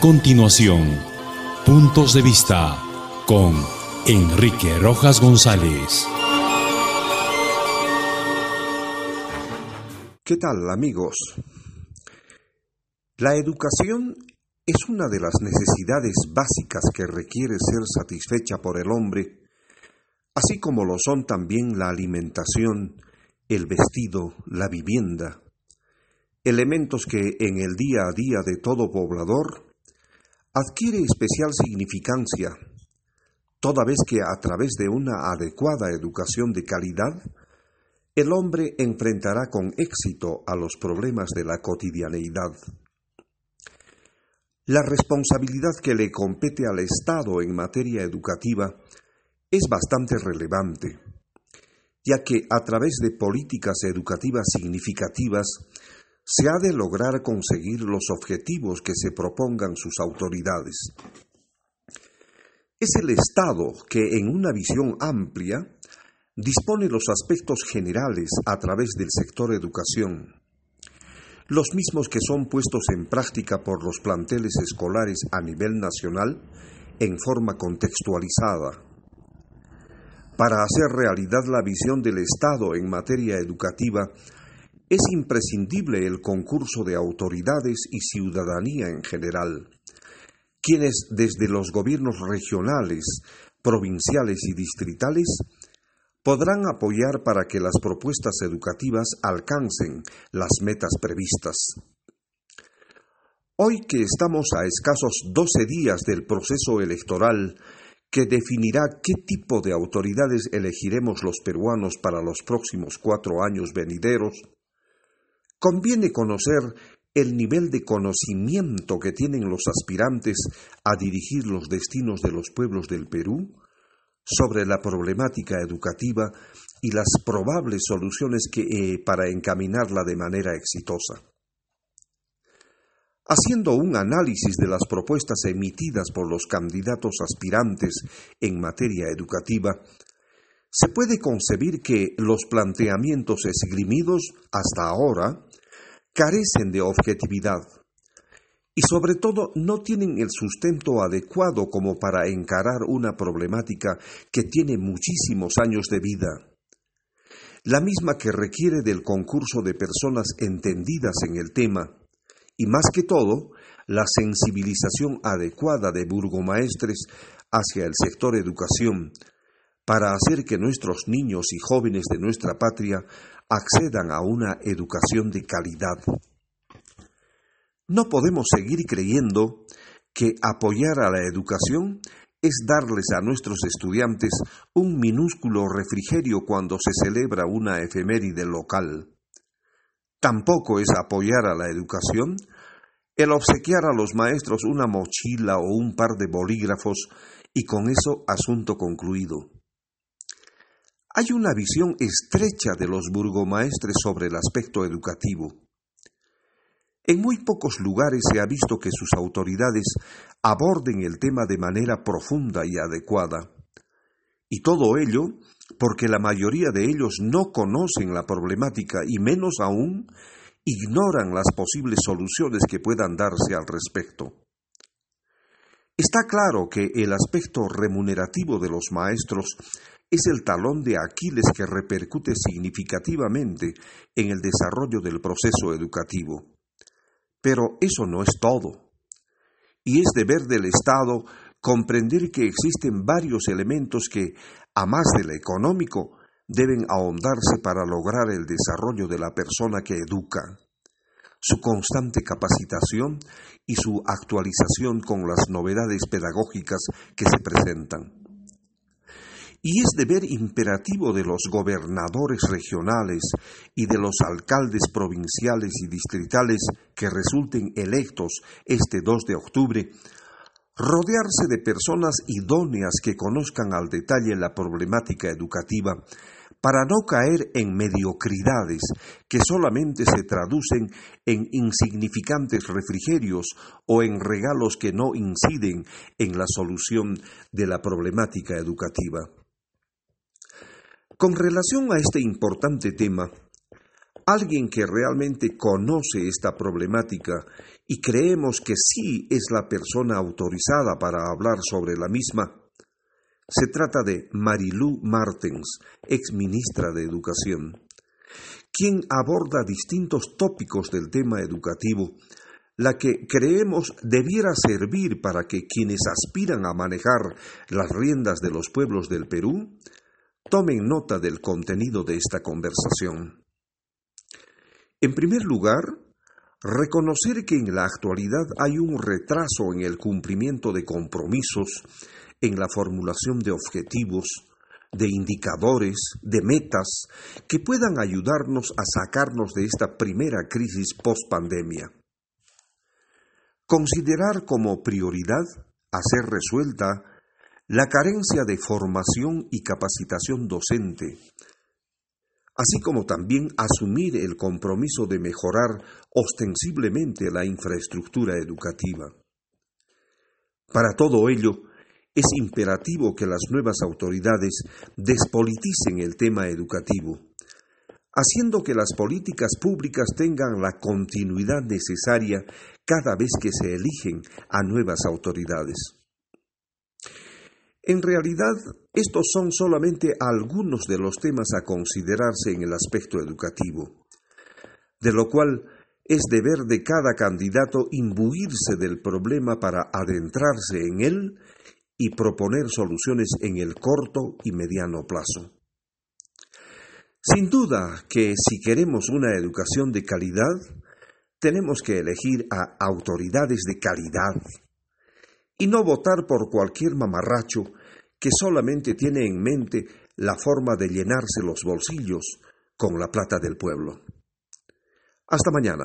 continuación, Puntos de Vista con Enrique Rojas González. ¿Qué tal amigos? La educación es una de las necesidades básicas que requiere ser satisfecha por el hombre, así como lo son también la alimentación, el vestido, la vivienda, elementos que en el día a día de todo poblador adquiere especial significancia, toda vez que a través de una adecuada educación de calidad, el hombre enfrentará con éxito a los problemas de la cotidianeidad. La responsabilidad que le compete al Estado en materia educativa es bastante relevante, ya que a través de políticas educativas significativas se ha de lograr conseguir los objetivos que se propongan sus autoridades. Es el Estado que, en una visión amplia, dispone los aspectos generales a través del sector educación, los mismos que son puestos en práctica por los planteles escolares a nivel nacional en forma contextualizada. Para hacer realidad la visión del Estado en materia educativa, es imprescindible el concurso de autoridades y ciudadanía en general, quienes desde los gobiernos regionales, provinciales y distritales podrán apoyar para que las propuestas educativas alcancen las metas previstas. Hoy que estamos a escasos 12 días del proceso electoral que definirá qué tipo de autoridades elegiremos los peruanos para los próximos cuatro años venideros, Conviene conocer el nivel de conocimiento que tienen los aspirantes a dirigir los destinos de los pueblos del Perú sobre la problemática educativa y las probables soluciones que, eh, para encaminarla de manera exitosa. Haciendo un análisis de las propuestas emitidas por los candidatos aspirantes en materia educativa, se puede concebir que los planteamientos esgrimidos hasta ahora carecen de objetividad y sobre todo no tienen el sustento adecuado como para encarar una problemática que tiene muchísimos años de vida, la misma que requiere del concurso de personas entendidas en el tema y más que todo la sensibilización adecuada de burgomaestres hacia el sector educación, para hacer que nuestros niños y jóvenes de nuestra patria accedan a una educación de calidad. No podemos seguir creyendo que apoyar a la educación es darles a nuestros estudiantes un minúsculo refrigerio cuando se celebra una efeméride local. Tampoco es apoyar a la educación el obsequiar a los maestros una mochila o un par de bolígrafos y con eso asunto concluido. Hay una visión estrecha de los burgomaestres sobre el aspecto educativo. En muy pocos lugares se ha visto que sus autoridades aborden el tema de manera profunda y adecuada. Y todo ello porque la mayoría de ellos no conocen la problemática y menos aún ignoran las posibles soluciones que puedan darse al respecto. Está claro que el aspecto remunerativo de los maestros es el talón de Aquiles que repercute significativamente en el desarrollo del proceso educativo. Pero eso no es todo. Y es deber del Estado comprender que existen varios elementos que, a más del económico, deben ahondarse para lograr el desarrollo de la persona que educa, su constante capacitación y su actualización con las novedades pedagógicas que se presentan y es deber imperativo de los gobernadores regionales y de los alcaldes provinciales y distritales que resulten electos este 2 de octubre, rodearse de personas idóneas que conozcan al detalle la problemática educativa para no caer en mediocridades que solamente se traducen en insignificantes refrigerios o en regalos que no inciden en la solución de la problemática educativa. Con relación a este importante tema, alguien que realmente conoce esta problemática y creemos que sí es la persona autorizada para hablar sobre la misma. Se trata de Marilú Martens, ex ministra de Educación, quien aborda distintos tópicos del tema educativo, la que creemos debiera servir para que quienes aspiran a manejar las riendas de los pueblos del Perú tomen nota del contenido de esta conversación. En primer lugar, reconocer que en la actualidad hay un retraso en el cumplimiento de compromisos, en la formulación de objetivos, de indicadores, de metas que puedan ayudarnos a sacarnos de esta primera crisis post-pandemia. Considerar como prioridad a ser resuelta la carencia de formación y capacitación docente, así como también asumir el compromiso de mejorar ostensiblemente la infraestructura educativa. Para todo ello, es imperativo que las nuevas autoridades despoliticen el tema educativo, haciendo que las políticas públicas tengan la continuidad necesaria cada vez que se eligen a nuevas autoridades. En realidad, estos son solamente algunos de los temas a considerarse en el aspecto educativo, de lo cual es deber de cada candidato imbuirse del problema para adentrarse en él y proponer soluciones en el corto y mediano plazo. Sin duda que si queremos una educación de calidad, tenemos que elegir a autoridades de calidad y no votar por cualquier mamarracho que solamente tiene en mente la forma de llenarse los bolsillos con la plata del pueblo. Hasta mañana.